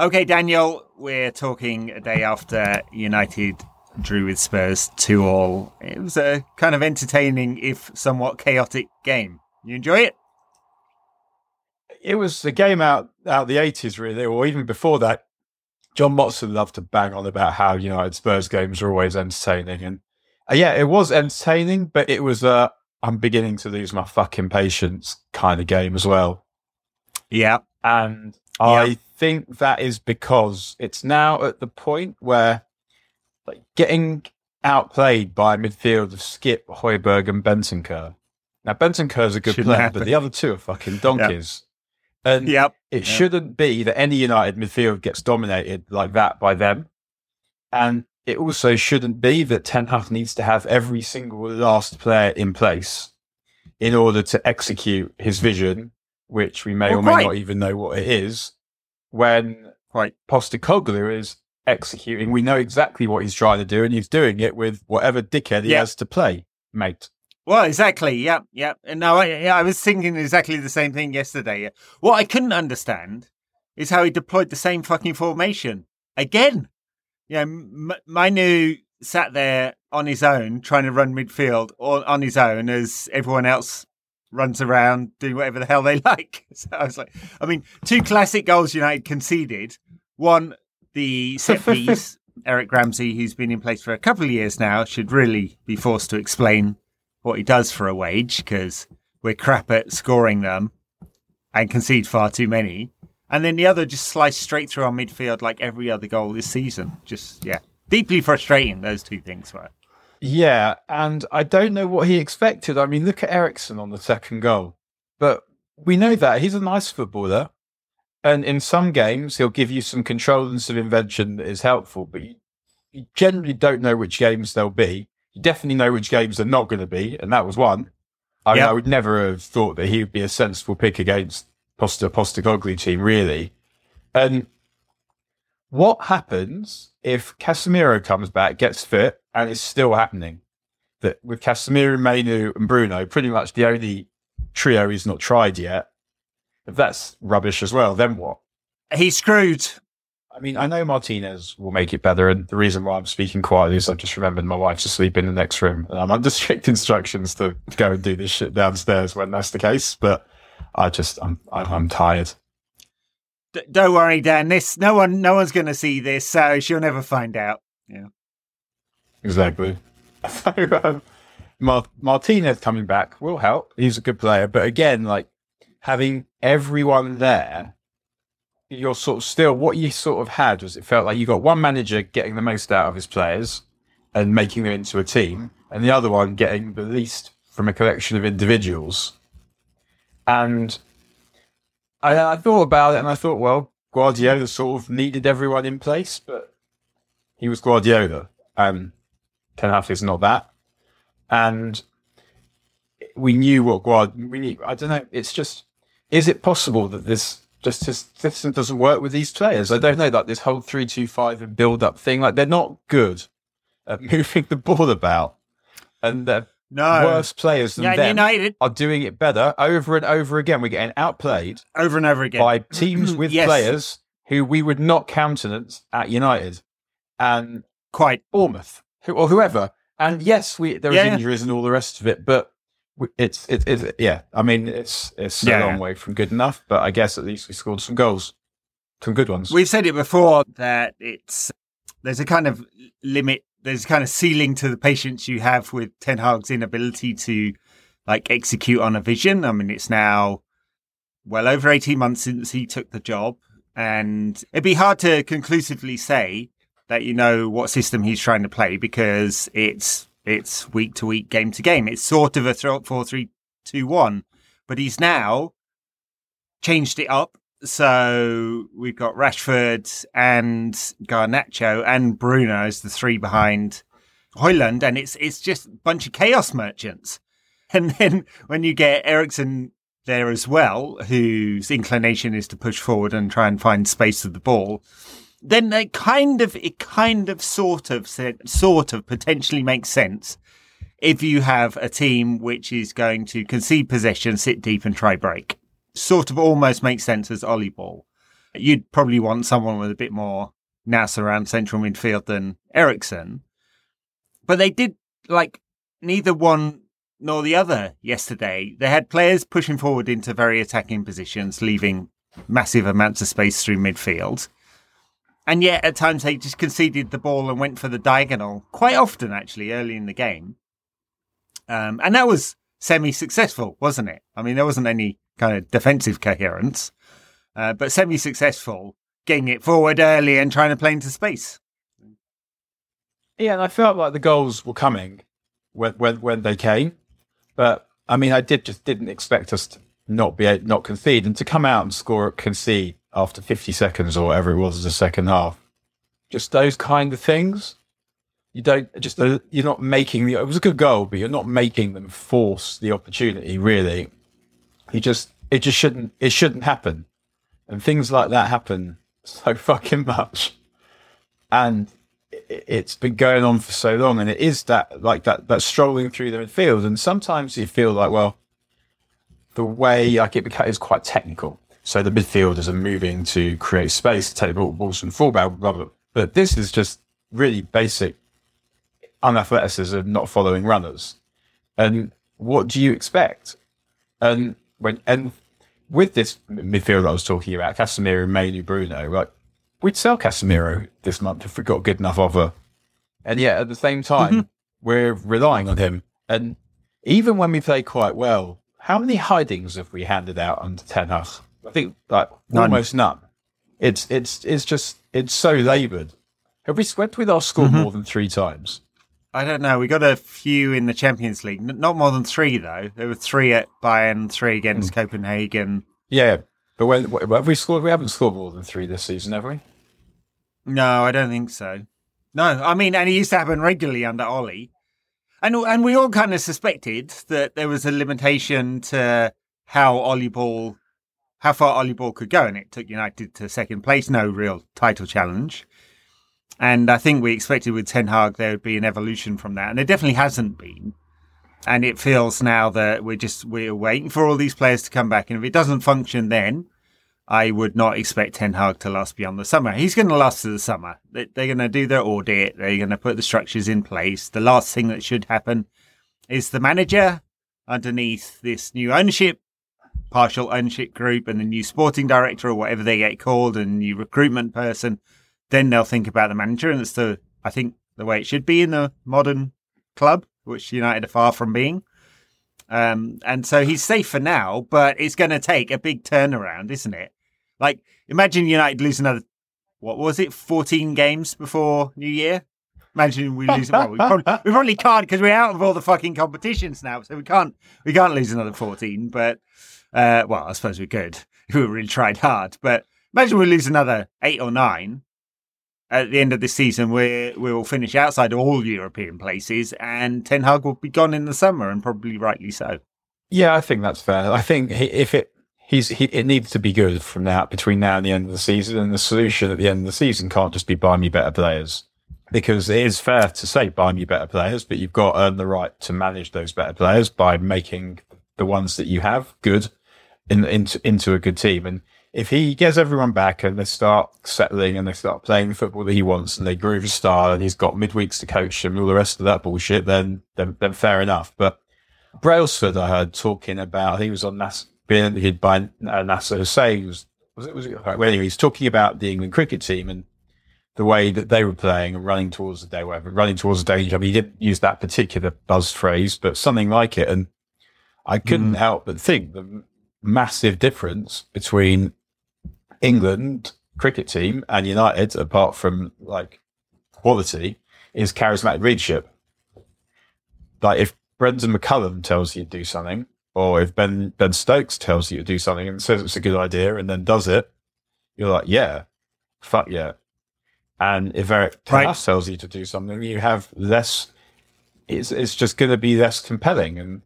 Okay, Daniel, we're talking a day after United drew with Spurs 2 all. It was a kind of entertaining, if somewhat chaotic game. You enjoy it? It was a game out out the 80s, really, or even before that. John Motson loved to bang on about how United Spurs games are always entertaining. And uh, yeah, it was entertaining, but it was uh, I'm beginning to lose my fucking patience kind of game as well. Yeah. And I think that is because it's now at the point where like getting outplayed by midfield of Skipp, Højbjerg, and Bentancur. Now Bentancur is a good Shouldn't player, happen. but the other two are fucking donkeys. And Yep. it Yep. shouldn't be that any United midfield gets dominated like that by them. And it also shouldn't be that Ten Hag needs to have every single last player in place in order to execute his vision, which we may Well, or may quite. not even know what it is. When Right. Postecoglou is executing, we know exactly what he's trying to do, and he's doing it with whatever dickhead he Yeah. has to play, mate. Well, exactly. Yeah, yeah. And now I, I was thinking exactly the same thing yesterday. What I couldn't understand is how he deployed the same fucking formation again. Yeah, M- Mainoo sat there on his own trying to run midfield or on his own as everyone else runs around doing whatever the hell they like. So I was like, I mean, two classic goals United conceded. One, the set piece. Eric Ramsay, who's been in place for a couple of years now, should really be forced to explain what he does for a wage because we're crap at scoring them and concede far too many. And then the other just sliced straight through our midfield like every other goal this season. Just, yeah, deeply frustrating, those two things were. Yeah, and I don't know what he expected. I mean, look at Eriksen on the second goal. But we know that he's a nice footballer. And in some games, he'll give you some control and some invention that is helpful. But you, you generally don't know which games they'll be. You definitely know which games they're not going to be. And that was one. I, mean, I would never have thought that he would be a sensible pick against Posta Postecoglou team, really. And what happens if Casemiro comes back, gets fit, and it's still happening? That with Casemiro, Mainoo, and Bruno, pretty much the only trio he's not tried yet. If that's rubbish as well, then what? He's screwed. I mean, I know Martinez will make it better, and the reason why I'm speaking quietly is I've just remembered my wife's asleep in the next room, and I'm under strict instructions to go and do this shit downstairs when that's the case. But I just, I'm, I'm, I'm tired. D- don't worry, Dan. This no one, no one's going to see this, so she'll never find out. Yeah. Exactly. So, um, Mar- Martinez coming back will help. He's a good player, but again, like having everyone there, you're sort of still what you sort of had was it felt like you got one manager getting the most out of his players and making them into a team, and the other one getting the least from a collection of individuals. And I, I thought about it, and I thought, well, Guardiola sort of needed everyone in place, but he was Guardiola. Um, Ten Hag is not that. And we knew what Guard, we knew, I don't know, it's just, is it possible that this just this system doesn't work with these players? I don't know, like this whole 3 2 5 and build up thing, like they're not good at moving the ball about. And the No. worse players than yeah, them United are doing it better over and over again. We're getting outplayed over and over again. by teams with Yes. players who we would not countenance at United and Quite. Bournemouth or whoever. And yes, we there was Yeah, injuries and all the rest of it, but it's it's, it's yeah. I mean, it's it's Yeah, a long yeah. way from good enough, but I guess at least we scored some goals, some good ones. We've said it before that it's there's a kind of limit, there's a kind of ceiling to the patience you have with Ten Hag's inability to like execute on a vision. I mean, it's now well over 18 months since he took the job, and it'd be hard to conclusively say that you know what system he's trying to play because it's it's week to week, game to game. It's sort of a throw four three two one, but he's now changed it up. So we've got Rashford and Garnacho and Bruno as the three behind Højlund, and it's it's just a bunch of chaos merchants. And then when you get Eriksen there as well, whose inclination is to push forward and try and find space with the ball, then it kind of it kind of sort of sort of potentially makes sense if you have a team which is going to concede possession, sit deep, and try break. Sort of almost makes sense as Ole ball. you'd probably want someone with a bit more nous around central midfield than Eriksen. But they did like neither one nor the other yesterday. They had players pushing forward into very attacking positions, leaving massive amounts of space through midfield. And yet, at times, they just conceded the ball and went for the diagonal quite often, actually, early in the game. Um, and that was semi successful, wasn't it? I mean, there wasn't any kind of defensive coherence, uh, but semi successful, getting it forward early and trying to play into space. Yeah, and I felt like the goals were coming when when, when they came, but I mean, I did just didn't expect us to not be not concede and to come out and score concede after 50 seconds or whatever it was the second half. Just those kind of things. You don't just you're not making the. It was a good goal, but you're not making them force the opportunity. Really, you just it just shouldn't it shouldn't happen, and things like that happen so fucking much, and it's been going on for so long, and it is that like that that strolling through the midfield. and sometimes you feel like well, the way like it is quite technical. So the midfielders are moving to create space to take the balls from fullback, blah, blah. blah. But this is just really basic unathleticism, not following runners. And what do you expect? And when and with this midfield I was talking about, Casemiro, Mainoo Bruno, like we'd sell Casemiro this month if we got a good enough offer. And yet at the same time, mm-hmm. we're relying on him. And even when we play quite well, how many hidings have we handed out under Ten Hag? I think like none. almost none. It's it's it's just it's so laboured. Have we swept with our score mm-hmm. more than three times? I don't know. We got a few in the Champions League. N- not more than three, though. There were three at Bayern, three against mm. Copenhagen. Yeah, but when, have we scored? We haven't scored more than three this season, have we? No, I don't think so. No, I mean, and it used to happen regularly under Ole, and and we all kind of suspected that there was a limitation to how Ole Ball, how far Ole Ball could go, and it took United to second place, no real title challenge. And I think we expected with Ten Hag there would be an evolution from that, and there definitely hasn't been. And it feels now that we're just we're waiting for all these players to come back, and if it doesn't function, then I would not expect Ten Hag to last beyond the summer. He's going to last to the summer. They're going to do their audit. They're going to put the structures in place. The last thing that should happen is the manager underneath this new ownership, partial ownership group, and the new sporting director or whatever they get called, and new recruitment person then they'll think about the manager, and it's the I think the way it should be in the modern club, which United are far from being. Um, and so he's safe for now, but it's going to take a big turnaround, isn't it? Like, imagine United lose another, what was it, 14 games before New Year? Imagine we lose. well, we probably, we probably can't because we're out of all the fucking competitions now, so we can't we can't lose another 14. But uh, well, I suppose we could if we really tried hard. But imagine we lose another eight or nine at the end of the season, we we will finish outside of all European places, and Ten Hag will be gone in the summer, and probably rightly so. Yeah, I think that's fair. I think if it he's he, it needs to be good from now between now and the end of the season, and the solution at the end of the season can't just be buy me better players, because it is fair to say buy me better players, but you've got to earn the right to manage those better players by making the ones that you have good in, into into a good team and if he gets everyone back and they start settling and they start playing the football that he wants and they groove his style and he's got midweeks to coach him and all the rest of that bullshit, then then, then fair enough. But Brailsford, I heard talking about, he was on NAS, being interviewed by uh, Nasser Hussain, was, was it, was it, well, anyway, he's talking about the England cricket team and the way that they were playing and running towards the day, whatever, running towards the danger. I mean, he didn't use that particular buzz phrase, but something like it. And I couldn't mm. help but think the massive difference between England cricket team and United, apart from like quality, is charismatic leadership. Like if Brendon McCullum tells you to do something, or if Ben Ben Stokes tells you to do something and says it's a good idea and then does it, you're like, yeah, fuck yeah. And if Eric right. tells you to do something, you have less. It's it's just going to be less compelling, and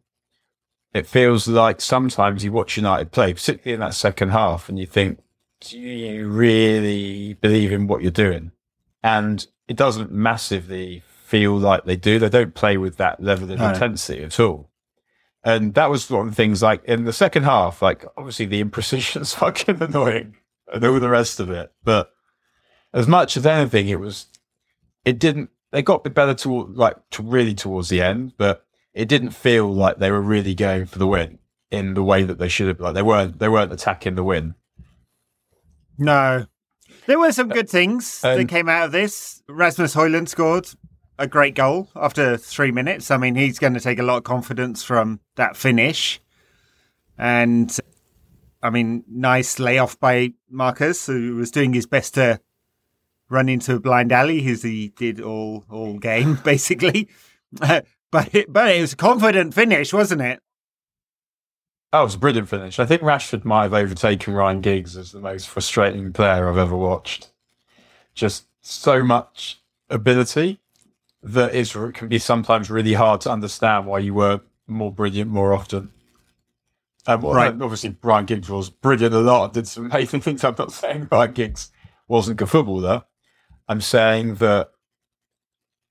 it feels like sometimes you watch United play, particularly in that second half, and you think, do you really believe in what you're doing? And it doesn't massively feel like they do. They don't play with that level of no. intensity at all. And that was one of the things like in the second half, like obviously the imprecision is fucking annoying. and all the rest of it. But as much as anything, it was it didn't. They got a bit better to like to really towards the end, but it didn't feel like they were really going for the win in the way that they should have. Like they weren't they weren't attacking the win. No, there were some good things um, that came out of this. Rasmus Højlund scored a great goal after three minutes. I mean, he's going to take a lot of confidence from that finish. And I mean, nice layoff by Marcus, who was doing his best to run into a blind alley, as he did all all game basically. But it, but it was a confident finish, wasn't it? Oh, it was a brilliant finish. I think Rashford might have overtaken Ryan Giggs as the most frustrating player I've ever watched. Just so much ability that is can be sometimes really hard to understand why you were more brilliant more often. Um, right. Obviously, Ryan Giggs was brilliant a lot. Did some amazing things. I'm not saying Ryan Giggs wasn't good footballer. I'm saying that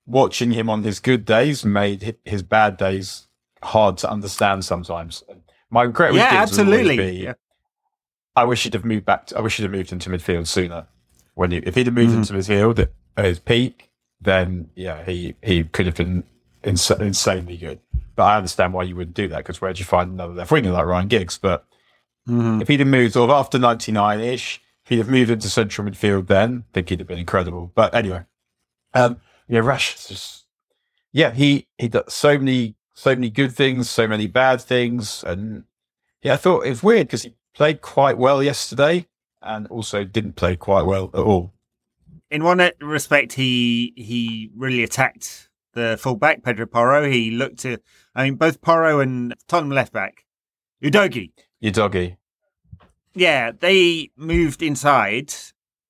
watching him on his good days made his bad days hard to understand sometimes. My regret with yeah, absolutely. Be, yeah. I wish he'd have moved back. To, I wish he'd have moved into midfield sooner. When he, if he'd have moved mm. into midfield at his peak, then yeah, he he could have been ins- insanely good. But I understand why you wouldn't do that because where'd you find another left winger like Ryan Giggs? But mm-hmm. if he'd have moved sort of after ninety nine ish, if he'd have moved into central midfield, then I think he'd have been incredible. But anyway, um, yeah, Rash just yeah, he he does so many so many good things, so many bad things, and yeah, I thought it was weird because he played quite well yesterday and also didn't play quite well at all in one respect, he he really attacked the fullback Pedro Porro. He looked to, I mean, both Porro and Tottenham left back Udogie. Udogie. Yeah, they moved inside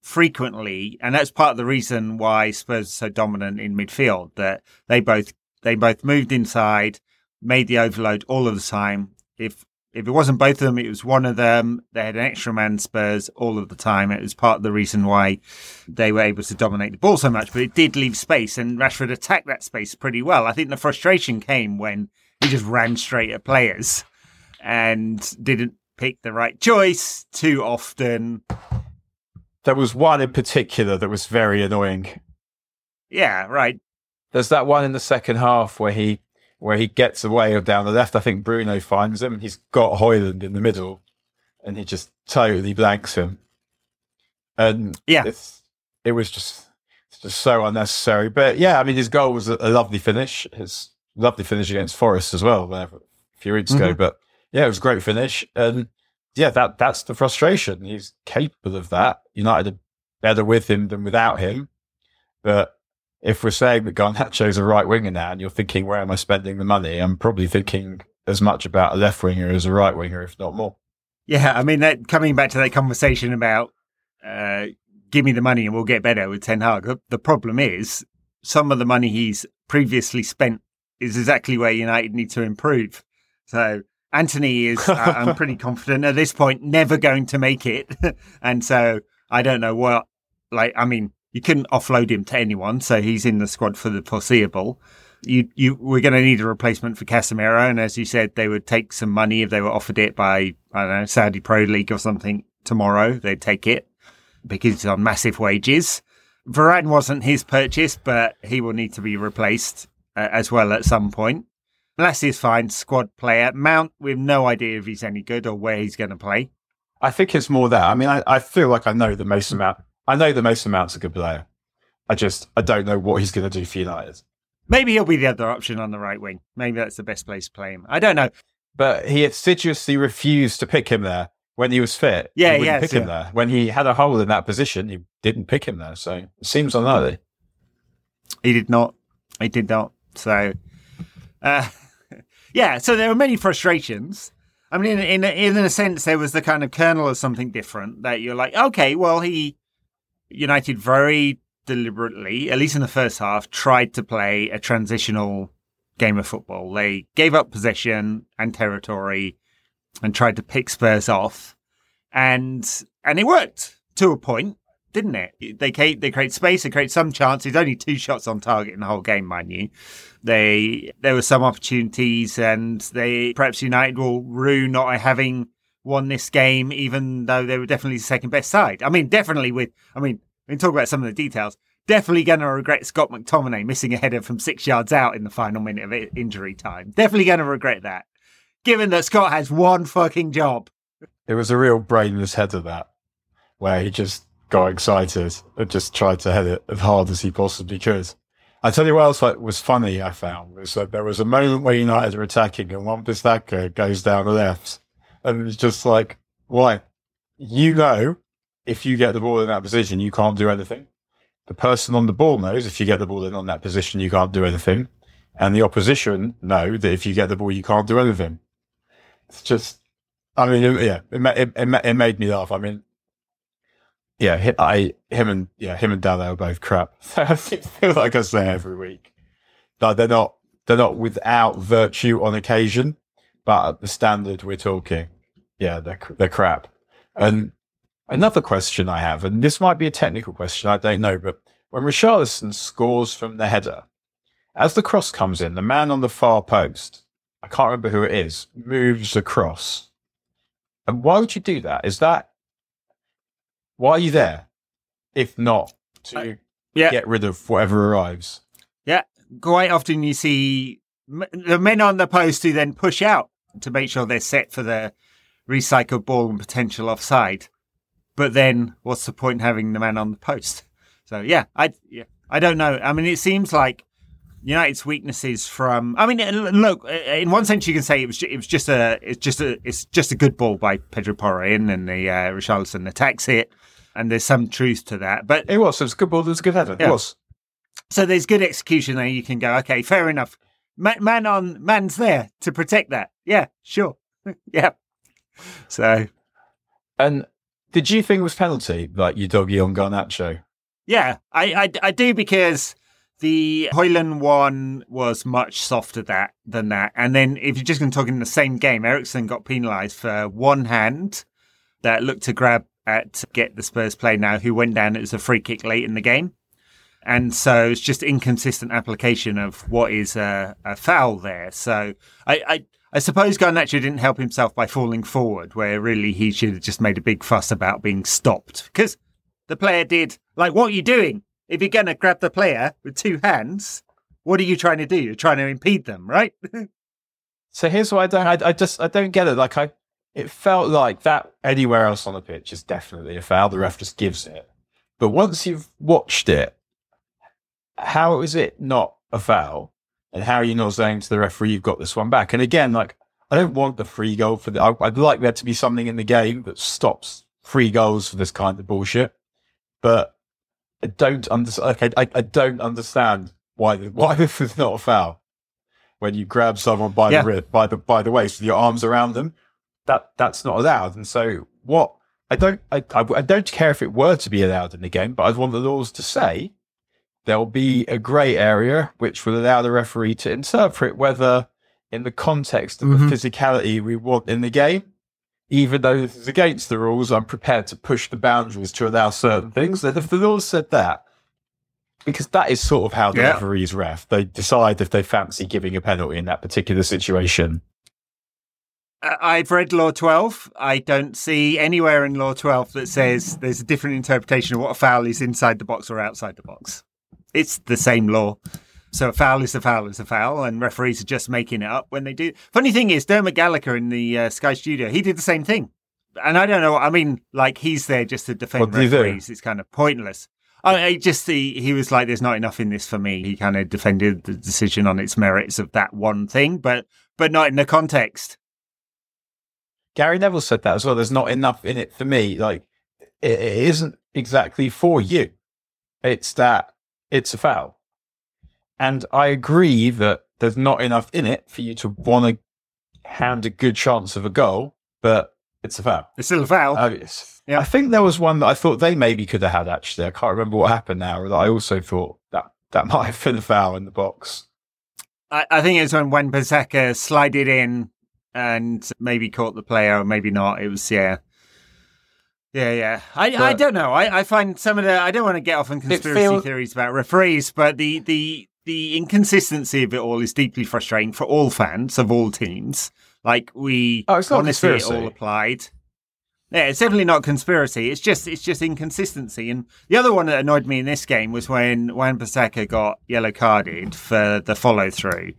frequently, and that's part of the reason why Spurs are so dominant in midfield. That they both they both moved inside, made the overload all of the time. If if it wasn't both of them, it was one of them. They had an extra man Spurs all of the time. It was part of the reason why they were able to dominate the ball so much, but it did leave space and Rashford attacked that space pretty well. I think the frustration came when he just ran straight at players and didn't pick the right choice too often. There was one in particular that was very annoying. Yeah, right. There's that one in the second half where he where he gets away down the left. I think Bruno finds him. He's got Højlund in the middle, and he just totally blanks him. And yeah, it was just just so unnecessary. But yeah, I mean, his goal was a, a lovely finish. His lovely finish against Forest as well, whenever, a few weeks mm-hmm. ago. But yeah, it was a great finish, and yeah, that that's the frustration. He's capable of that. United are better with him than without him, but if we're saying that Garnacho's a right winger now and you're thinking, where am I spending the money? I'm probably thinking as much about a left winger as a right winger, if not more. Yeah, I mean, that, coming back to that conversation about uh, give me the money and we'll get better with Ten Hag, the, problem is some of the money he's previously spent is exactly where United need to improve. So Antony is, uh, I'm pretty confident at this point, never going to make it. and so I don't know what, like, I mean, you couldn't offload him to anyone, so he's in the squad for the foreseeable. You, you, we're going to need a replacement for Casemiro, and as you said, they would take some money if they were offered it by I don't know Saudi Pro League or something tomorrow. They'd take it because he's on massive wages. Varane wasn't his purchase, but he will need to be replaced uh, as well at some point. Is fine, squad player. Mount, we have no idea if he's any good or where he's going to play. I think it's more that. I mean, I, I feel like I know the most amount I know the most amount's a good player. I just I don't know what he's going to do for United. Maybe he'll be the other option on the right wing. Maybe that's the best place to play him. I don't know. But he assiduously refused to pick him there when he was fit. Yeah, he yes, pick yeah. him there. When he had a hole in that position, he didn't pick him there. So it seems unlikely. He did not. He did not. So, uh, yeah. So there were many frustrations. I mean, in, in in a sense, there was the kind of kernel of something different that you're like, okay, well, he United very deliberately, at least in the first half, tried to play a transitional game of football. They gave up possession and territory and tried to pick Spurs off. And and it worked to a point, didn't it? They create, they create space, they create some chances, only two shots on target in the whole game, mind you. They there were some opportunities and they perhaps United will rue not having won this game, even though they were definitely the second best side. I mean, definitely with, I mean, we can talk about some of the details. Definitely going to regret Scott McTominay missing a header from six yards out in the final minute of injury time. Definitely going to regret that, given that Scott has one fucking job. It was a real brainless header that, where he just got excited and just tried to head it as hard as he possibly could. I tell you what else like, was funny I found was that there was a moment where United were attacking and Wan Bissaka goes down the left and it's just like, why? You know, if you get the ball in that position, you can't do anything. The person on the ball knows if you get the ball in on that position, you can't do anything. And the opposition know that if you get the ball, you can't do anything. It's just, I mean, it, yeah, it, it, it, made me laugh. I mean, yeah, I, him and, yeah, him and Dalot are both crap. I feel like I say every week. Like they're not, they're not without virtue on occasion, but at the standard we're talking, yeah, they're, they're crap. And another question I have, and this might be a technical question, I don't know, but when Richarlison scores from the header, as the cross comes in, the man on the far post, I can't remember who it is, moves across. And why would you do that? Is that why are you there? If not to yeah. get rid of whatever arrives. Yeah, quite often you see the men on the post who then push out to make sure they're set for the recycled ball and potential offside. But then, what's the point having the man on the post? So yeah, I yeah, I don't know. I mean, it seems like United's weaknesses from. I mean, look, in one sense, you can say it was it was just a it's just a it's just a good ball by Pedro Porro in, and the uh, Richarlison attacks it, and there's some truth to that. But it was it was a good ball. It was a good header. Yeah. It was. So there's good execution there. You can go, okay, fair enough. Man, man on man's there to protect that. Yeah, sure. yeah. So, and did you think it was penalty, like Udogie on Garnacho? Yeah, I, I, I do because the Højlund one was much softer that than that. And then if you're just going to talk in the same game, Eriksen got penalised for one hand that looked to grab at get the Spurs play now, who went down as a free kick late in the game. And so it's just inconsistent application of what is a, a foul there. So I, I, I suppose Garnacho didn't help himself by falling forward, where really he should have just made a big fuss about being stopped because the player did. Like, what are you doing? If you're going to grab the player with two hands, what are you trying to do? You're trying to impede them, right? so here's what I don't. I, I just I don't get it. Like I, it felt like that anywhere else on the pitch is definitely a foul. The ref just gives it. But once you've watched it how is it not a foul? And how are you not saying to the referee, you've got this one back? And again, like, I don't want the free goal for the, I, would like there to be something in the game that stops free goals for this kind of bullshit. But I don't understand. Okay, I, I don't understand why, why this is not a foul. When you grab someone by yeah. the rib, by the, by the waist with your arms around them, that, that's not allowed. And so what, I don't, I, I, I don't care if it were to be allowed in the game, but I'd want the laws to say there'll be a grey area which will allow the referee to interpret whether, in the context of mm-hmm. the physicality we want in the game, even though this is against the rules, I'm prepared to push the boundaries to allow certain things. That if the laws said that, because that is sort of how the yeah. referees ref, they decide if they fancy giving a penalty in that particular situation. I've read Law 12. I don't see anywhere in Law 12 that says there's a different interpretation of what a foul is inside the box or outside the box it's the same law. So a foul is a foul is a foul, and referees are just making it up when they do. Funny thing is, Dermot Gallagher in the uh, Sky Studio, he did the same thing. And I don't know. I mean, like he's there just to defend referees. It's kind of pointless. I, I just he, he was like, "There's not enough in this for me." He kind of defended the decision on its merits of that one thing, but but not in the context. Gary Neville said that as well. There's not enough in it for me. Like it, it isn't exactly for you. It's that it's a foul. And I agree that there's not enough in it for you to want to hand a good chance of a goal, but it's a foul. It's still a foul. Uh, yeah. I think there was one that I thought they maybe could have had actually. I can't remember what happened now. That I also thought that that might have been a foul in the box. I, I think it was when when Bissaka slided in and maybe caught the player, or maybe not. It was yeah. Yeah, yeah. I, but I don't know. I, I find some of the. I don't want to get off on conspiracy feels, theories about referees, but the the the inconsistency of it all is deeply frustrating for all fans of all teams. Like we Oh, honestly it all applied. Yeah, it's definitely not conspiracy. It's just it's just inconsistency. And the other one that annoyed me in this game was when Wan Bissaka got yellow carded for the follow through.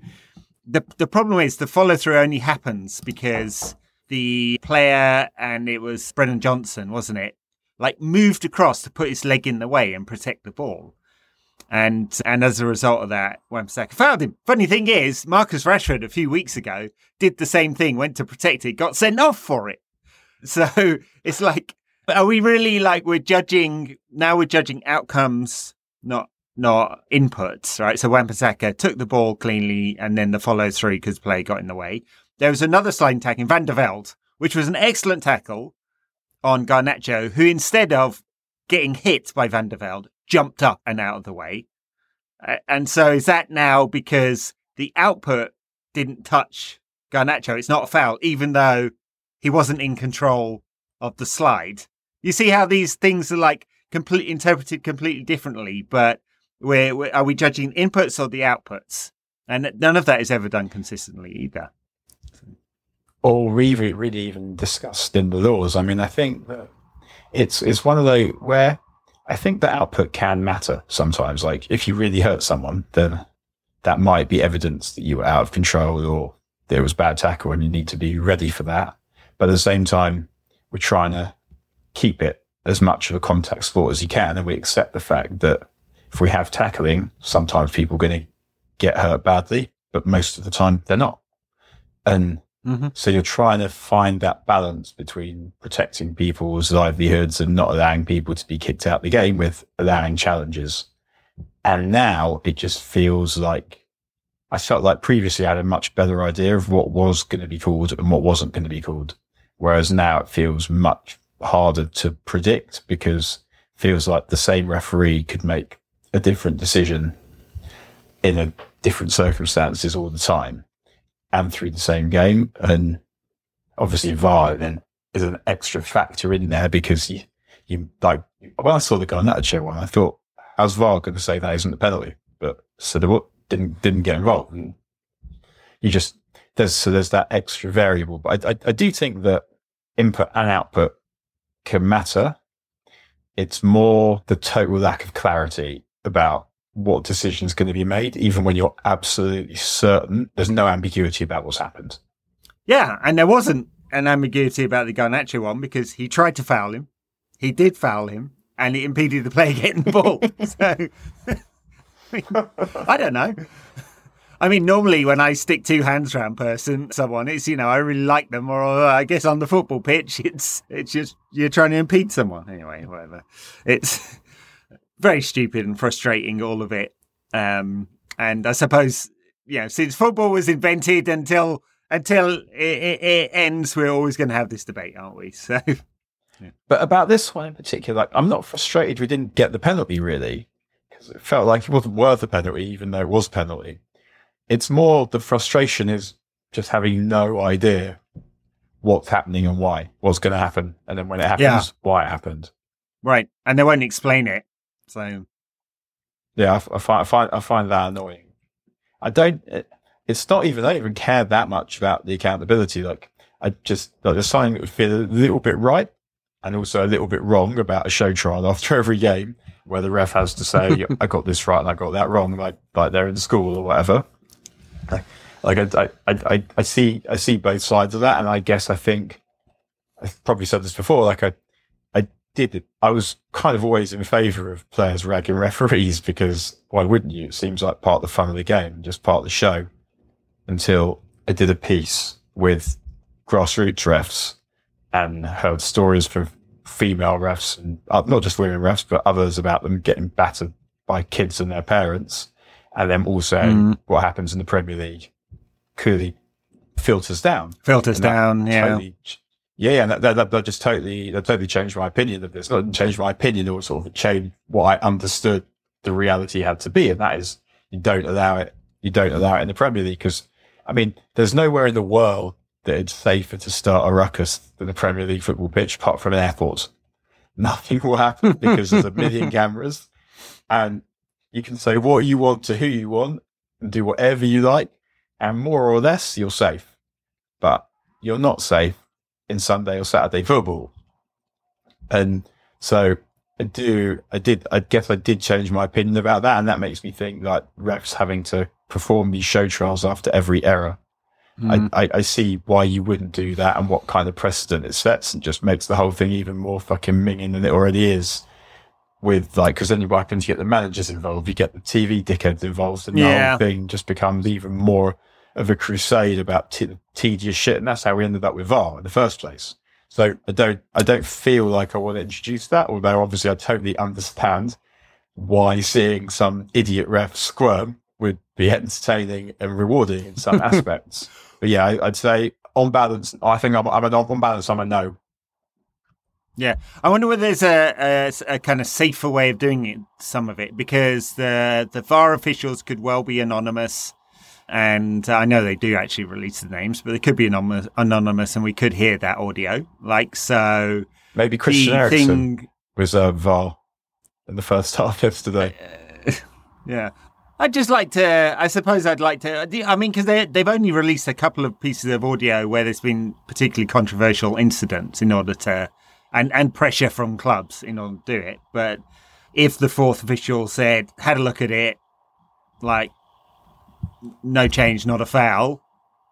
The the problem is the follow through only happens because the player and it was Brennan Johnson, wasn't it? Like moved across to put his leg in the way and protect the ball. And and as a result of that, Wan-Bissaka fouled him. Funny thing is, Marcus Rashford a few weeks ago did the same thing, went to protect it, got sent off for it. So it's like, are we really like we're judging now? We're judging outcomes, not not inputs, right? So Wan-Bissaka took the ball cleanly, and then the follow through because play got in the way. There was another sliding tackle in Van der Velde, which was an excellent tackle on Garnacho, who instead of getting hit by Van der Velde, jumped up and out of the way. And so is that now because the output didn't touch Garnacho? It's not a foul, even though he wasn't in control of the slide. You see how these things are like completely interpreted completely differently, but we're, we're are we judging inputs or the outputs? And none of that is ever done consistently either. or really, really even discussed in the laws. I mean, I think that it's it's one of the where I think the output can matter sometimes. Like if you really hurt someone, then that might be evidence that you were out of control or there was bad tackle and you need to be ready for that. But at the same time, we're trying to keep it as much of a contact sport as you can, and we accept the fact that if we have tackling, sometimes people are going to get hurt badly, but most of the time they're not. And Mm-hmm. so you're trying to find that balance between protecting people's livelihoods and not allowing people to be kicked out of the game with allowing challenges. And now it just feels like I felt like previously I had a much better idea of what was going to be called and what wasn't going to be called. Whereas now it feels much harder to predict because it feels like the same referee could make a different decision in a different circumstances all the time and through the same game. And obviously VAR then is an extra factor in there because you, you like, when I saw the Garnacho one, I thought, how's VAR going to say that isn't a penalty? But so the what didn't, didn't get involved. And you just, there's, so there's that extra variable. But I, I, I do think that input and output can matter. It's more the total lack of clarity about what decision is going to be made, even when you're absolutely certain there's no ambiguity about what's happened. Yeah, and there wasn't an ambiguity about the Garnacho one because he tried to foul him. He did foul him, and it impeded the player getting the ball. so, I don't know. I mean, normally when I stick two hands around person, someone, it's you know I really like them, or uh, I guess on the football pitch, it's it's just you're trying to impede someone anyway. Whatever. It's very stupid and frustrating, all of it. Um, and I suppose you know, since football was invented until until it, it, it ends, we're always going to have this debate, aren't we? So, But about this one in particular, like, I'm not frustrated we didn't get the penalty really, because it felt like it wasn't worth a penalty, even though it was penalty. It's more the frustration is just having no idea what's happening and why, what's going to happen, and then when it happens, Yeah. why it happened. right, and they won't explain it. So, Yeah, I, I find I find I find that annoying. I don't. It, it's not even. I don't even care that much about the accountability. Like, I just like there's something that would feel a little bit right, and also a little bit wrong about a show trial after every game, where the ref has to say, "I got this right and I got that wrong," like like they're in school or whatever. Like, like I, I, I, I see I see both sides of that, and I guess I think I've probably said this before. Like I did. I was kind of always in favour of players ragging referees because why wouldn't you? It seems like part of the fun of the game, just part of the show. Until I did a piece with grassroots refs and heard stories from female refs and uh, not just women refs, but others about them getting battered by kids and their parents. And then also Mm. what happens in the Premier League clearly filters down. filters down. Yeah. Totally, yeah, yeah, and that, that, that just totally, that totally changed my opinion of this. Not changed my opinion, or sort of changed what I understood the reality had to be, and that is you don't allow it. You don't allow it in the Premier League because, I mean, there's nowhere in the world that it's safer to start a ruckus than the Premier League football pitch, apart from an airport. Nothing will happen because there's a million cameras, and you can say what you want to who you want and do whatever you like, and more or less you're safe. But you're not safe in Sunday or Saturday football. And so I do, I did, I guess I did change my opinion about that. And that makes me think like refs having to perform these show trials after every error. Mm. I, I, I see why you wouldn't do that and what kind of precedent it sets and just makes the whole thing even more fucking minging than it already is. With like, because then you happen to get the managers involved, you get the TV dickheads involved, and the Yeah. whole thing just becomes even more of a crusade about t- tedious shit. And that's how we ended up with VAR in the first place. So I don't, I don't feel like I want to introduce that, although obviously I totally understand why seeing some idiot ref squirm would be entertaining and rewarding in some aspects. But yeah, I, I'd say on balance, I think I'm, I'm an on balance, I'm a no. Yeah, I wonder whether there's a, a, a kind of safer way of doing it, some of it, because the the VAR officials could well be anonymous, and I know they do actually release the names, but they could be anonymous, anonymous, and we could hear that audio. Like so, Maybe Christian Eriksen thing, was uh, VAR in the first half yesterday. yeah. I'd just like to. I suppose I'd like to. I mean, because they they've only released a couple of pieces of audio where there's been particularly controversial incidents in order to, and and pressure from clubs in order to do it. But if the fourth official said had a look at it, like no change, not a foul,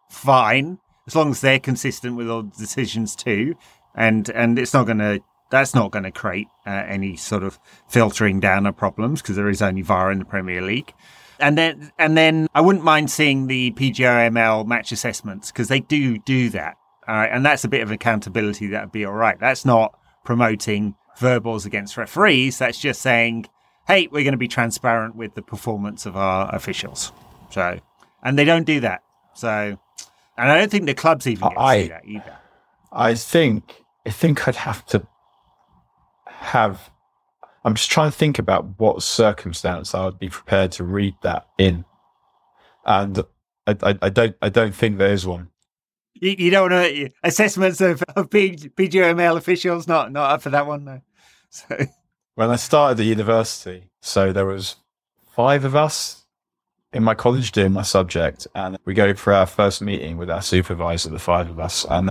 fine, as long as they're consistent with all decisions too, and and it's not going to. That's not going to create uh, any sort of filtering down of problems because there is only VAR in the Premier League. And then, and then I wouldn't mind seeing the PGMOL match assessments because they do do that. Right, and that's a bit of accountability that would be all right. That's not promoting verbals against referees. That's just saying, hey, we're going to be transparent with the performance of our officials. So, and they don't do that. So, and I don't think the clubs even get to I- do that either. I think I think I'd have to have. I'm just trying to think about what circumstance I would be prepared to read that in, and I, I, I don't I don't think there is one. You, you don't want to assessments of, of P, officials. Not not up for that one. No. So When I started at university, so there was five of us in my college doing my subject, and we go for our first meeting with our supervisor, the five of us, and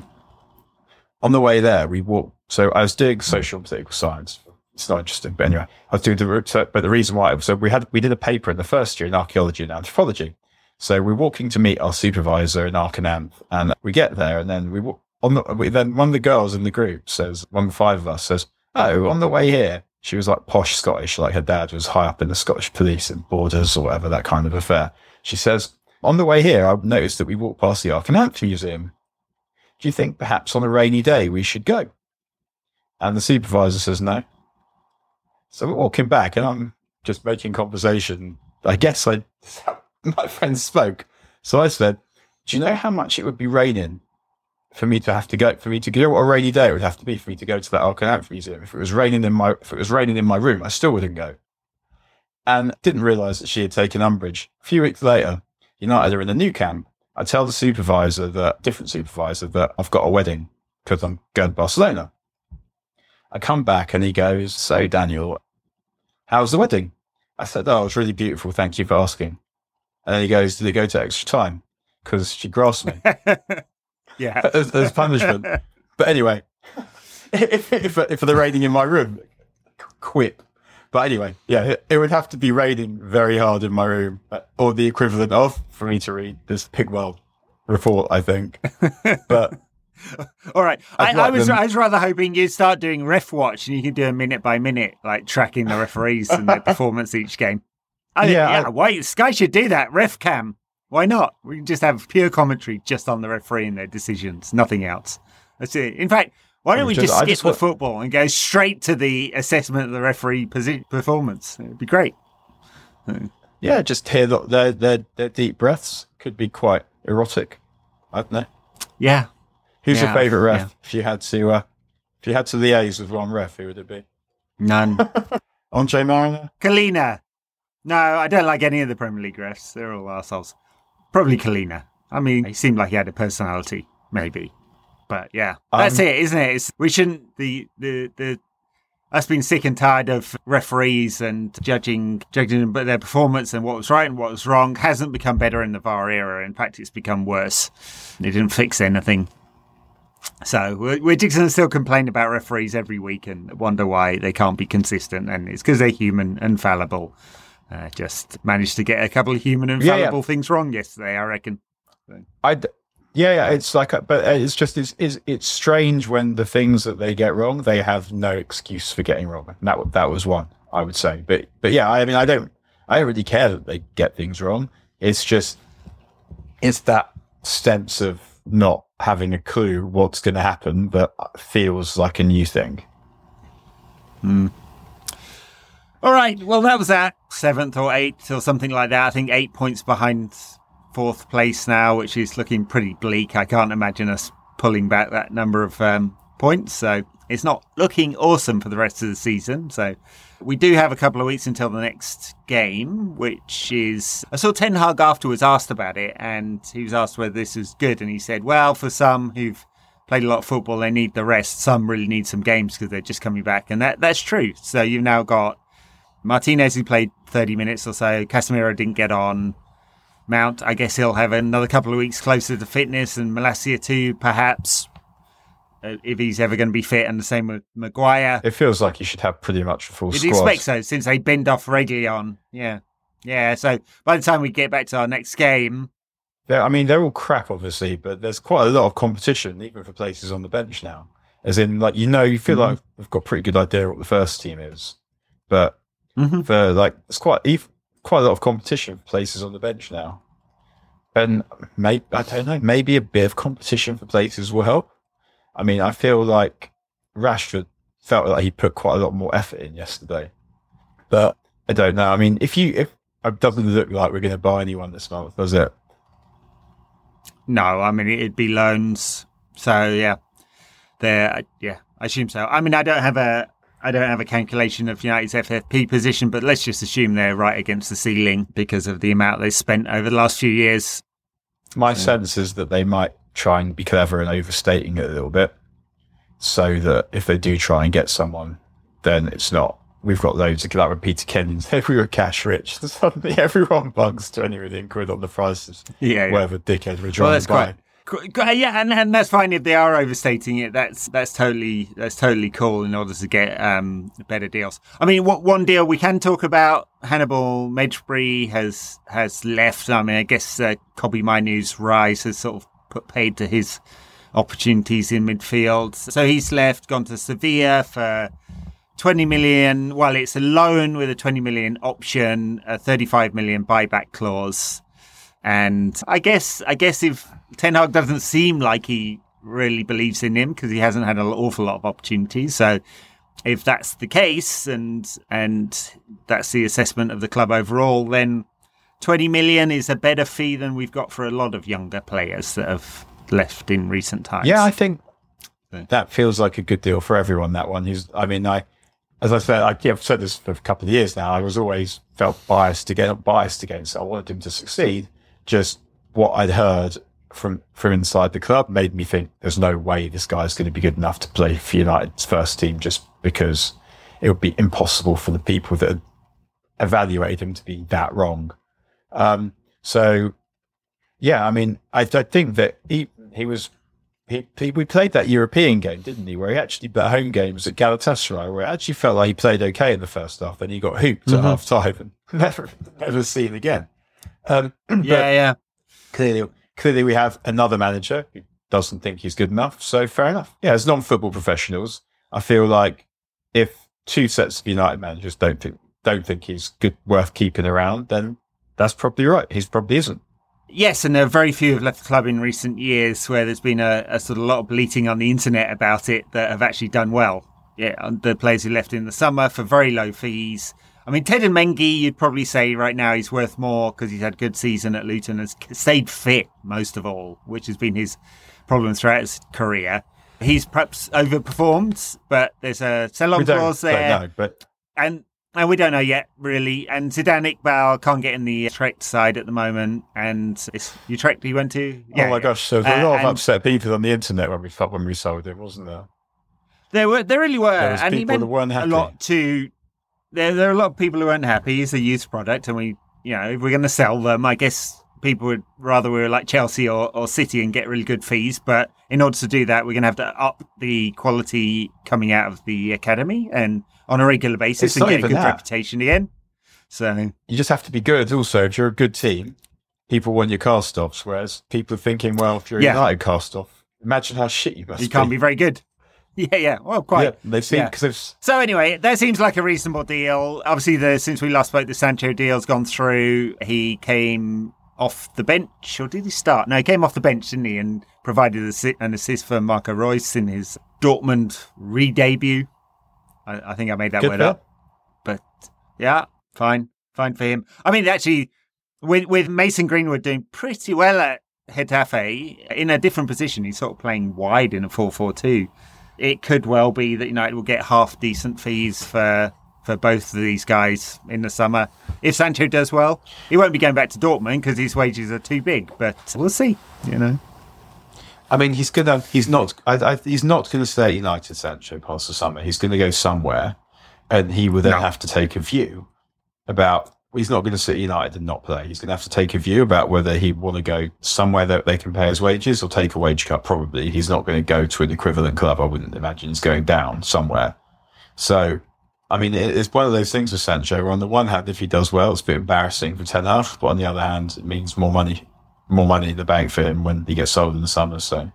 on the way there, we walked. So I was doing social and political science. It's not interesting, but anyway, I was doing the But the reason why, so we had we did a paper in the first year in archaeology and anthropology. So we're walking to meet our supervisor in Arcananth, and we get there, and then we walk on the. We, then one of the girls in the group says, one of the five of us says, "Oh, on the way here." She was like posh Scottish, like her dad was high up in the Scottish police and borders or whatever, that kind of affair. She says, on the way here, I noticed that we walked past the Arcananth Museum. Do you think perhaps on a rainy day we should go? And the supervisor says no. So we're walking back and I'm just making conversation. I guess I, my friend spoke. So I said, do you know how much it would be raining for me to have to go, for me to go, what a rainy day it would have to be for me to go to that Arcananth Museum? If it was raining in my, if it was raining in my room, I still wouldn't go. And didn't realize that she had taken umbrage. A few weeks later, United are in the Nou Camp. I tell the supervisor that, different supervisor, that I've got a wedding because I'm going to Barcelona. I come back and he goes, So, Daniel, how's the wedding? I said, Oh, it was really beautiful. Thank you for asking. And then he goes, Did it go to extra time? Because she grasped me yeah. as, as punishment. But anyway, if, if, if they're raining in my room, quip. But anyway, yeah, it, it would have to be raining very hard in my room, or the equivalent of, for me to read this Pigwell report, I think. But All right. I, I was them- I was rather hoping you'd start doing ref watch and you could do a minute by minute, like tracking the referees and their performance each game. I, Yeah, yeah, I- why Sky should do that. Ref cam. Why not? We can just have pure commentary just on the referee and their decisions, nothing else. That's it. In fact, why don't we Just- skip just the want- football and go straight to the assessment of the referee posi- performance? It'd be great. yeah, just hear that their, their, their deep breaths could be quite erotic. I don't know. Yeah. Who's Yeah, your favourite ref? yeah. If you had to, uh, if you had to liaise with one ref, who would it be? None. Andre Marriner? Collina. No, I don't like any of the Premier League refs. They're all assholes. Probably Collina. I mean, he seemed like he had a personality, maybe. But yeah, that's Um, it, isn't it? It's, we shouldn't the the the us being sick and tired of referees and judging judging them but their performance and what was right and what was wrong hasn't become better in the VAR era. In fact, it's become worse. It didn't fix anything. So we're, we're just going to still complain about referees every week and wonder why they can't be consistent. And it's because they're human and fallible. Uh, just managed to get a couple of human and Yeah, yeah. fallible things wrong yesterday, I reckon. I d- yeah, yeah, uh, it's like, a, but uh, it's just it's, it's it's strange when the things that they get wrong, they have no excuse for getting wrong. And that that was one, I would say. But but yeah, I mean, I don't I don't really care that they get things wrong. It's just it's that sense of not having a clue what's going to happen that feels like a new thing. Hmm. All right. Well, that was that seventh or eighth or something like that. I think eight points behind fourth place now, which is looking pretty bleak. I can't imagine us pulling back that number of um, points. So it's not looking awesome for the rest of the season. So we do have a couple of weeks until the next game, which is. I saw Ten Hag afterwards asked about it, and he was asked whether this was good, and he said, "Well, for some who've played a lot of football, they need the rest. Some really need some games because they're just coming back, and that that's true. So you've now got Martinez who played 30 minutes or so. Casemiro didn't get on. Mount, I guess he'll have another couple of weeks closer to fitness, and Malacia too, perhaps, uh, if he's ever going to be fit. And the same with Maguire. It feels like you should have pretty much a full You'd squad. expect so, since they bend off Reguilon. Yeah, yeah. So by the time we get back to our next game, They're, I mean, they're all crap, obviously, but there's quite a lot of competition, even for places on the bench now. As in, like, you know, you feel Mm-hmm. like we've got a pretty good idea what the first team is, but Mhm. for like, it's quite quite a lot of competition for places on the bench now. And maybe I don't know, maybe a bit of competition for places will help. I mean, I feel like Rashford felt like he put quite a lot more effort in yesterday, but I don't know. I mean, if you if it doesn't look like we're going to buy anyone this month, does it? no, I mean it'd be loans. So yeah, there. Yeah, I assume so. I mean, I don't have a. I don't have a calculation of United's FFP position, but let's just assume they're right against the ceiling because of the amount they spent over the last few years. My sense is that they might try and be clever and overstating it a little bit, so that if they do try and get someone, then it's not. We've got loads of like when Peter Kenyon said we were cash rich. Suddenly everyone bugs twenty million quid on the prices. Yeah, yeah. Whatever dickhead we're trying Well, that's to buy. quite. Yeah, and, and that's fine if they are overstating it. That's that's totally that's totally cool in order to get um, better deals. I mean, what one deal we can talk about? Hannibal Mejbri has has left. I mean, I guess uh, Kobbie Mainoo's rise has sort of put paid to his opportunities in midfield. So he's left, gone to Sevilla for 20 million. Well, it's a loan with a 20 million option, a 35 million buyback clause. And I guess, I guess if Ten Hag doesn't seem like he really believes in him because he hasn't had an awful lot of opportunities. So if that's the case and, and that's the assessment of the club overall, then 20 million is a better fee than we've got for a lot of younger players that have left in recent times. Yeah, I think that feels like a good deal for everyone. That one. He's. I mean, I, as I said, I, I've said this for a couple of years now. I was always felt biased against biased against. I wanted him to succeed. Just what I'd heard from from inside the club made me think there's no way this guy's going to be good enough to play for United's first team. Just because it would be impossible for the people that evaluated him to be that wrong. Um, so yeah, I mean, I, I think that he he was he, he we played that European game, didn't he? Where he actually but home games at Galatasaray, where it actually felt like he played okay in the first half, then he got hooped Mhm. at half time and never never seen again. Um, yeah, yeah. clearly, clearly we have another manager who doesn't think he's good enough. So fair enough. Yeah, as non-football professionals, I feel like if two sets of United managers don't think don't think he's good worth keeping around, then that's probably right. He's probably isn't. Yes, and there are very few have left the club in recent years where there's been a, a sort of lot of bleating on the internet about it that have actually done well. Yeah, the players who left in the summer for very low fees. I mean, Teden Mengi, you'd probably say right now he's worth more because he's had a good season at Luton, has stayed fit most of all, which has been his problem throughout his career. He's perhaps overperformed, but there's a sell-on clause don't there know, but and and we don't know yet really. And Zidane Iqbal can't get in the Utrecht side at the moment, and it's Utrecht he went to. oh my gosh, So there was a Uh, lot of and- upset people on the internet when we when we sold him, wasn't there? There were there really were, There and he people meant a lot to. There there are a lot of people who aren't happy. He's a youth product, and we you know if we're going to sell them, I guess people would rather we were like Chelsea or, or City and get really good fees. But in order to do that, we're going to have to up the quality coming out of the academy and on a regular basis It's and get a good that. reputation again. So You just have to be good. Also, if you're a good team, people want your cast offs. Whereas people are thinking, well, if you're a Yeah. United cast off, imagine how shit you must be. you can't be very good. Yeah, yeah. Well, quite. Yeah, they've seen yeah. So anyway, that seems like a reasonable deal. Obviously, the since we last spoke, the Sancho deal's gone through. He came off the bench, or did he start? No, he came off the bench, didn't he? And provided an assist for Marco Reus in his Dortmund re-debut. I, I think I made that Good word up, but yeah, fine, fine for him. I mean, actually, with with Mason Greenwood doing pretty well at Getafe in a different position, he's sort of playing wide in a 4-4-2 it could well be that United will get half decent fees for for both of these guys in the summer. If Sancho does well, he won't be going back to Dortmund because his wages are too big. But we'll see. You know, I mean, he's gonna. He's not. I, I, he's not going to stay at United, Sancho, past the summer. He's going to go somewhere, and he will then No. have to take a view about. He's not going to sit United and not play. He's going to have to take a view about whether he want to go somewhere that they can pay his wages or take a wage cut. Probably, he's not going to go to an equivalent club. I wouldn't imagine he's going down somewhere. So, I mean, it's one of those things with Sancho. On the one hand, if he does well, it's a bit embarrassing for Ten Hag, but on the other hand, it means more money, more money in the bank for him when he gets sold in the summer. So.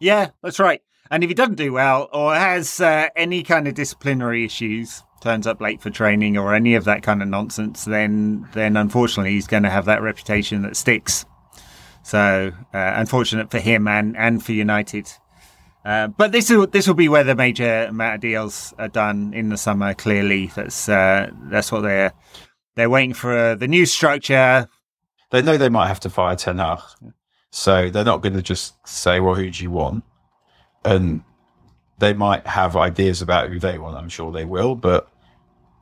yeah, that's right. And if he doesn't do well or has uh, any kind of disciplinary issues, turns up late for training or any of that kind of nonsense, then then unfortunately he's going to have that reputation that sticks. So uh, unfortunate for him and and for United. Uh, but this will this will be where the major amount of deals are done in the summer. Clearly, that's uh, that's what they're they're waiting for uh, the new structure. they know they might have to fire Ten Hag, so they're not going to just say, "Well, who do you want?" And they might have ideas about who they want. I'm sure they will, but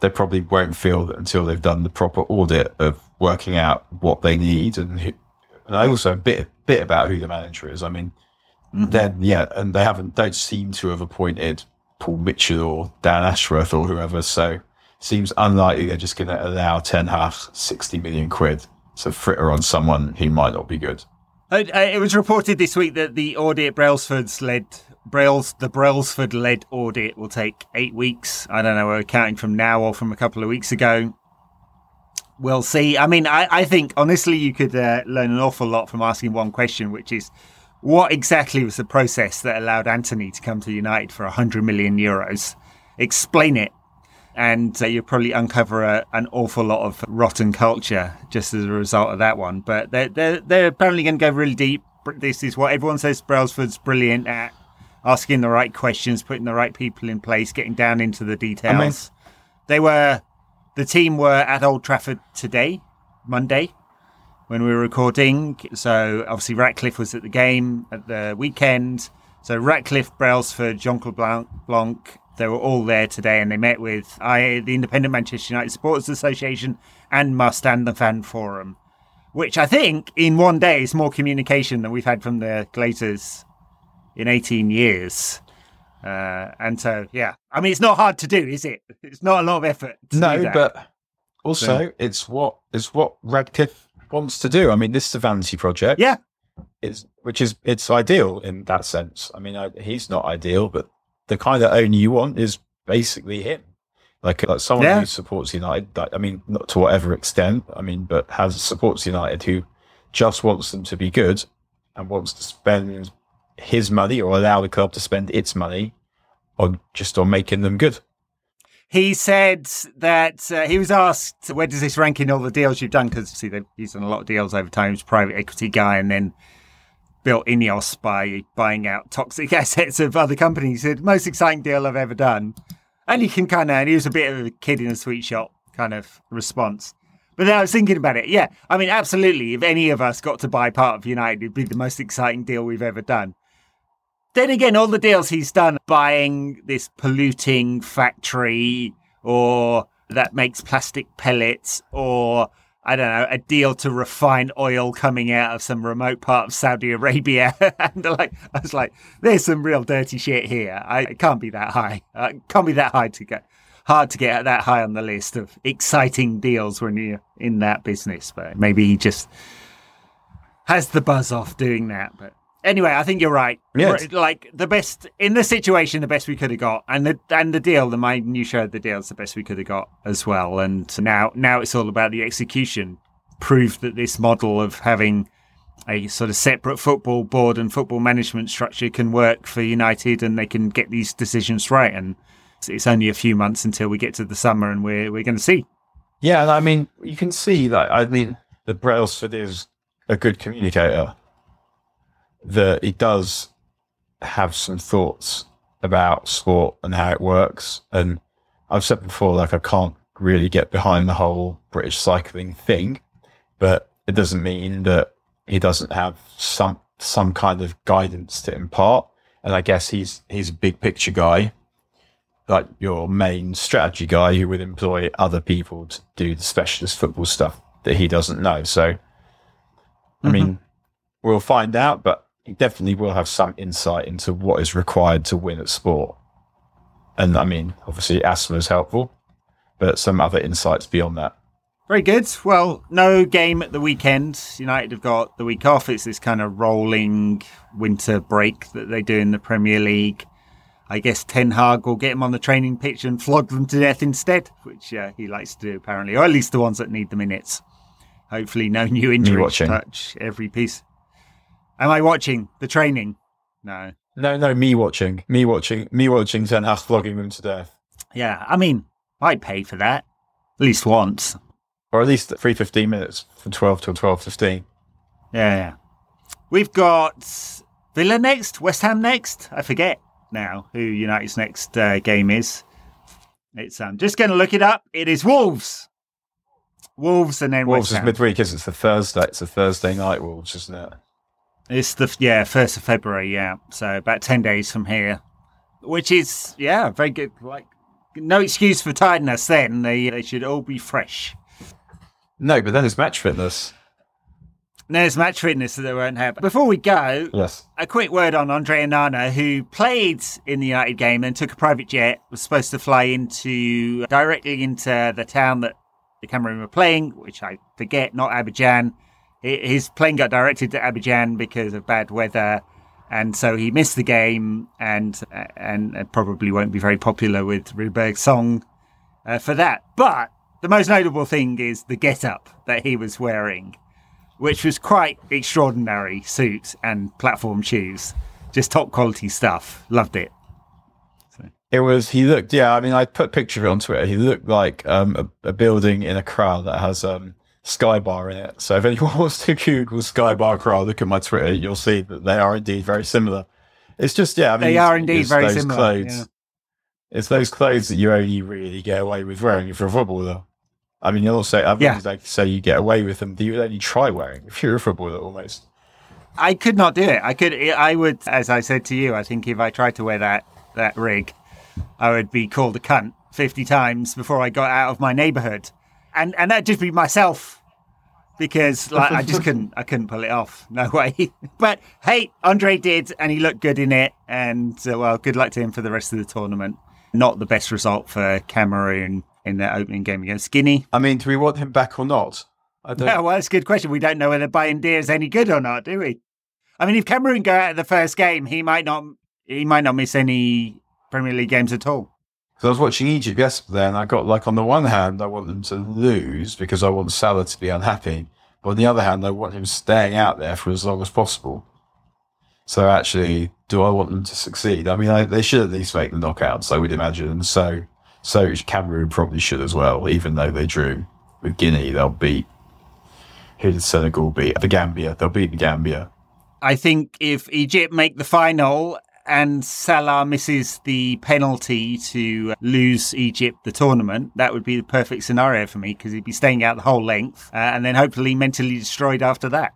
they probably won't feel that until they've done the proper audit of working out what they need and who, and also a bit bit about who the manager is. I mean, mm-hmm. then yeah, and they haven't don't seem to have appointed Paul Mitchell or Dan Ashworth or whoever. So seems unlikely they're just going to allow Ten Hag sixty million quid to fritter on someone who might not be good. It was reported this week that the audit Brailsford's led Brails the Brailsford led audit will take eight weeks. I don't know, we're counting from now or from a couple of weeks ago. We'll see. I mean, I, I think honestly, you could uh, learn an awful lot from asking one question, which is, what exactly was the process that allowed Antony to come to United for 100 million euros? Explain it. And uh, you'll probably uncover a, an awful lot of rotten culture just as a result of that one. But they're, they're, they're apparently going to go really deep. This is what everyone says Brailsford's brilliant at asking the right questions, putting the right people in place, getting down into the details. they were, the team were at Old Trafford today, Monday, when we were recording. So obviously Ratcliffe was at the game at the weekend. So Ratcliffe, Brailsford, Jean-Claude Blanc, Blanc, they were all there today, and they met with I, the Independent Manchester United Supporters Association and Must and the Fan Forum, which I think in one day is more communication than we've had from the Glazers in 18 years. Uh, and so, yeah, I mean, it's not hard to do, is it? It's not a lot of effort. to do No, but also it's what it's what Ratcliffe wants to do. I mean, this is a vanity project. yeah, it's which is it's ideal in that sense. I mean, I, he's not ideal, but the kind of owner you want is basically him. Like, like someone Yeah. who supports United. Like, I mean, not to whatever extent. I mean, but has supports United who just wants them to be good and wants to spend his money or allow the club to spend its money on just on making them good. He said that uh, he was asked, where does this rank in all the deals you've done? Because, see, he's done a lot of deals over time. He's a private equity guy and then built Ineos by buying out toxic assets of other companies. He said, most exciting deal I've ever done. And you can kind of, and he was a bit of a kid in a sweet shop kind of response. But then I was thinking about it. Yeah, I mean, absolutely. If any of us got to buy part of United, it'd be the most exciting deal we've ever done. Then again, all the deals he's done, buying this polluting factory or that makes plastic pellets or I don't know, a deal to refine oil coming out of some remote part of Saudi Arabia. and like, I was like, there's some real dirty shit here. I, it can't be that high. Uh, can't be that high to get. hard to get that high on the list of exciting deals when you're in that business. But maybe he just has the buzz off doing that. But anyway, I think you're right. Yes. Like the best in the situation, the best we could have got, and the and the deal, the my new show, the deal is the best we could have got as well. And now now it's all about the execution. Proved that this model of having a sort of separate football board and football management structure can work for United, and they can get these decisions right. And it's only a few months until we get to the summer, and we're we're going to see. Yeah, and I mean, you can see that. I mean, that Brailsford is a good communicator. That he does have some thoughts about sport and how it works. And I've said before, like I can't really get behind the whole British cycling thing, but it doesn't mean that he doesn't have some some kind of guidance to impart. And I guess he's he's a big picture guy, like your main strategy guy who would employ other people to do the specialist football stuff that he doesn't know. So, I mm-hmm. mean, we'll find out, but definitely will have some insight into what is required to win at sport. And I mean, obviously, asthma is helpful, but some other insights beyond that. Very good. Well, no game at the weekend. United have got the week off. It's this kind of rolling winter break that they do in the Premier League. I guess Ten Hag will get them on the training pitch and flog them to death instead, which uh, he likes to do apparently, or at least the ones that need the minutes. Hopefully, no new injuries touch every piece. Am I watching the training? No. No, no, me watching, me watching, me watching Ten Hag flogging them to death, Yeah, I mean, I'd pay for that at least once. or at least three fifteen minutes from twelve till twelve fifteen. Yeah, yeah. We've got Villa next, West Ham next. I forget now who United's next uh, game is. It's um just going to look it up. It is Wolves. Wolves and then Wolves West is Ham. midweek, is It's the Thursday. It's a Thursday night. Wolves, isn't it? It's the yeah first of February. Yeah, so about ten days from here, which is yeah very good. Like no excuse for tiredness. Then they they should all be fresh. No, but then it's match fitness. There's match fitness that they won't have. Before we go, Yes. A quick word on Andre Onana, who played in the United game and took a private jet, was supposed to fly into directly into the town that the Cameroon were playing, which I forget, not Abidjan. Hi- His plane got directed to Abidjan because of bad weather, and so he missed the game, and and, probably won't be very popular with Rigobert Song uh, for that. But the most notable thing is the get-up that he was wearing which was quite extraordinary suit and platform shoes. Just top quality stuff. Loved it. It was. He looked. Yeah, I mean, I put a picture of it on Twitter. He looked like um, a, a building in a crowd that has um, Sky Bar in it. So if anyone wants to Google Sky Bar Accra, look at my Twitter. You'll see that they are indeed very similar. It's just yeah. I mean, They are indeed it's very those similar, Clothes. yeah. It's those clothes that you only really get away with wearing if you're a footballer. I mean, you'll also. I Yeah. yeah. like say you get away with them. Do you only try wearing if you're a footballer almost? I could not do it. I could. I would, as I said to you, I think if I tried to wear that that rig, I would be called a cunt fifty times before I got out of my neighbourhood, and and that'd just be myself, because like I just couldn't. I couldn't pull it off. No way. But hey, Andre did, and he looked good in it. And uh, well, good luck to him for the rest of the tournament. Not the best result for Cameroon in their opening game against Guinea. I mean, do we want him back or not? I don't. Yeah, well, that's a good question. We don't know whether Bayindir is any good or not, do we? I mean, if Cameroon go out of the first game, he might not. He might not miss any Premier League games at all. So I was watching Egypt yesterday, and I got like on the one hand, I want them to lose because I want Salah to be unhappy, but on the other hand, I want him staying out there for as long as possible. So actually, do I want them to succeed? I mean, I, they should at least make the knockouts, I would imagine. So, so Cameroon probably should as well, even though they drew with Guinea. They'll beat who did Senegal beat? The Gambia. They'll beat the Gambia. I think if Egypt make the final and Salah misses the penalty to lose Egypt the tournament, that would be the perfect scenario for me because he'd be staying out the whole length uh, and then hopefully mentally destroyed after that.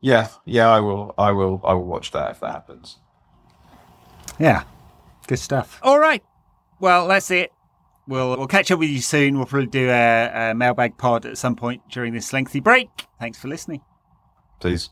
Yeah, yeah, I will, I will, I will watch that if that happens. Yeah, good stuff. All right, well that's it. We'll we'll catch up with you soon. We'll probably do a, a mailbag pod at some point during this lengthy break. Thanks for listening. Please.